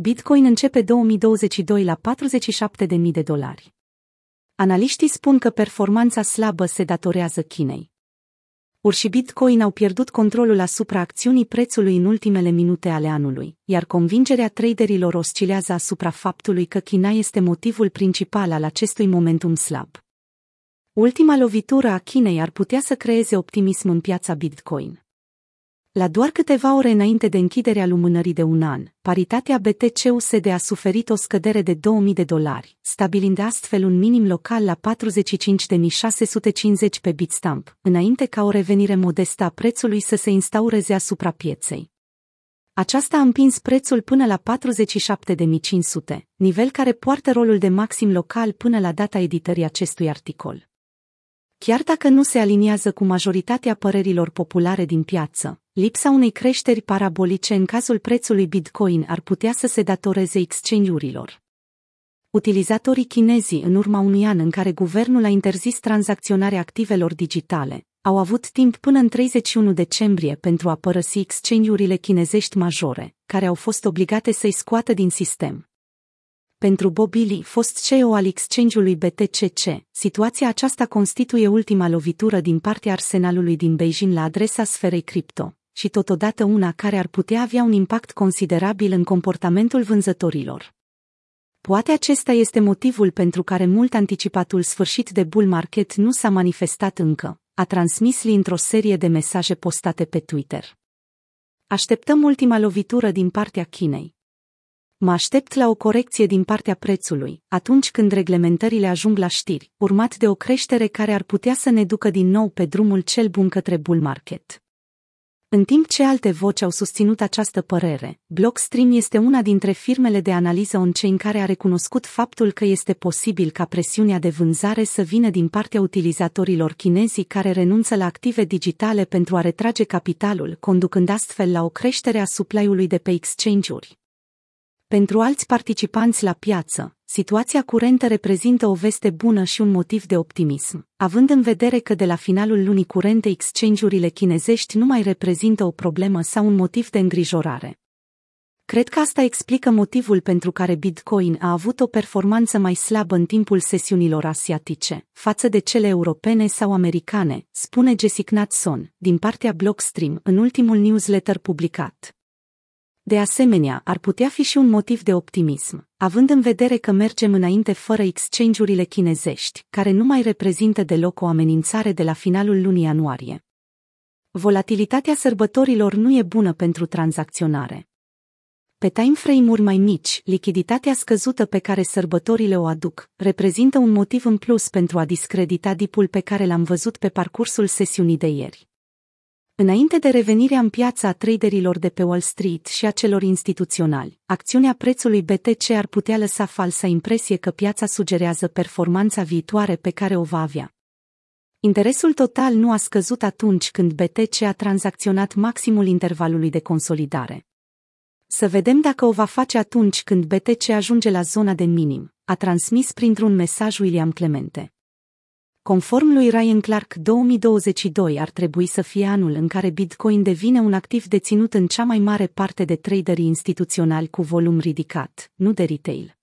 Bitcoin începe 2022 la 47.000 de dolari. Analiștii spun că performanța slabă se datorează Chinei. Ur și Bitcoin au pierdut controlul asupra acțiunii prețului în ultimele minute ale anului, iar convingerea traderilor oscilează asupra faptului că China este motivul principal al acestui momentum slab. Ultima lovitură a Chinei ar putea să creeze optimism în piața Bitcoin. La doar câteva ore înainte de închiderea lumânării de un an, paritatea BTC-USD a suferit o scădere de 2000 de dolari, stabilind astfel un minim local la 45.650 pe Bitstamp, înainte ca o revenire modestă a prețului să se instaureze asupra pieței. Aceasta a împins prețul până la 47.500, nivel care poartă rolul de maxim local până la data editării acestui articol. Chiar dacă nu se aliniază cu majoritatea părerilor populare din piață, lipsa unei creșteri parabolice în cazul prețului Bitcoin ar putea să se datoreze exchange-urilor. Utilizatorii chinezi, în urma unui an în care guvernul a interzis tranzacționarea activelor digitale, au avut timp până în 31 decembrie pentru a părăsi exchange-urile chinezești majore, care au fost obligate să-i scoată din sistem. Pentru Bobili, fost CEO al exchange-ului BTCC, situația aceasta constituie ultima lovitură din partea arsenalului din Beijing la adresa sferei cripto și totodată una care ar putea avea un impact considerabil în comportamentul vânzătorilor. Poate acesta este motivul pentru care mult anticipatul sfârșit de bull market nu s-a manifestat încă, a transmis Li într-o serie de mesaje postate pe Twitter. Așteptăm ultima lovitură din partea Chinei. Mă aștept la o corecție din partea prețului, atunci când reglementările ajung la știri, urmat de o creștere care ar putea să ne ducă din nou pe drumul cel bun către bull market. În timp ce alte voci au susținut această părere, Blockstream este una dintre firmele de analiză on-chain care a recunoscut faptul că este posibil ca presiunea de vânzare să vină din partea utilizatorilor chinezi care renunță la active digitale pentru a retrage capitalul, conducând astfel la o creștere a supply-ului de pe exchange-uri. Pentru alți participanți la piață, situația curentă reprezintă o veste bună și un motiv de optimism, având în vedere că de la finalul lunii curente exchange-urile chinezești nu mai reprezintă o problemă sau un motiv de îngrijorare. Cred că asta explică motivul pentru care Bitcoin a avut o performanță mai slabă în timpul sesiunilor asiatice, față de cele europene sau americane, spune Jessica Natson, din partea Blockstream, în ultimul newsletter publicat. De asemenea, ar putea fi și un motiv de optimism, având în vedere că mergem înainte fără exchange-urile chinezești, care nu mai reprezintă deloc o amenințare de la finalul lunii ianuarie. Volatilitatea sărbătorilor nu e bună pentru tranzacționare. Pe timeframe-uri mai mici, lichiditatea scăzută pe care sărbătorile o aduc reprezintă un motiv în plus pentru a discredita dipul pe care l-am văzut pe parcursul sesiunii de ieri. Înainte de revenirea în piața a traderilor de pe Wall Street și a celor instituționali, acțiunea prețului BTC ar putea lăsa falsa impresie că piața sugerează performanța viitoare pe care o va avea. Interesul total nu a scăzut atunci când BTC a tranzacționat maximul intervalului de consolidare. Să vedem dacă o va face atunci când BTC ajunge la zona de minim, a transmis printr-un mesaj William Clemente. Conform lui Ryan Clark, 2022 ar trebui să fie anul în care Bitcoin devine un activ deținut în cea mai mare parte de traderii instituționali cu volum ridicat, nu de retail.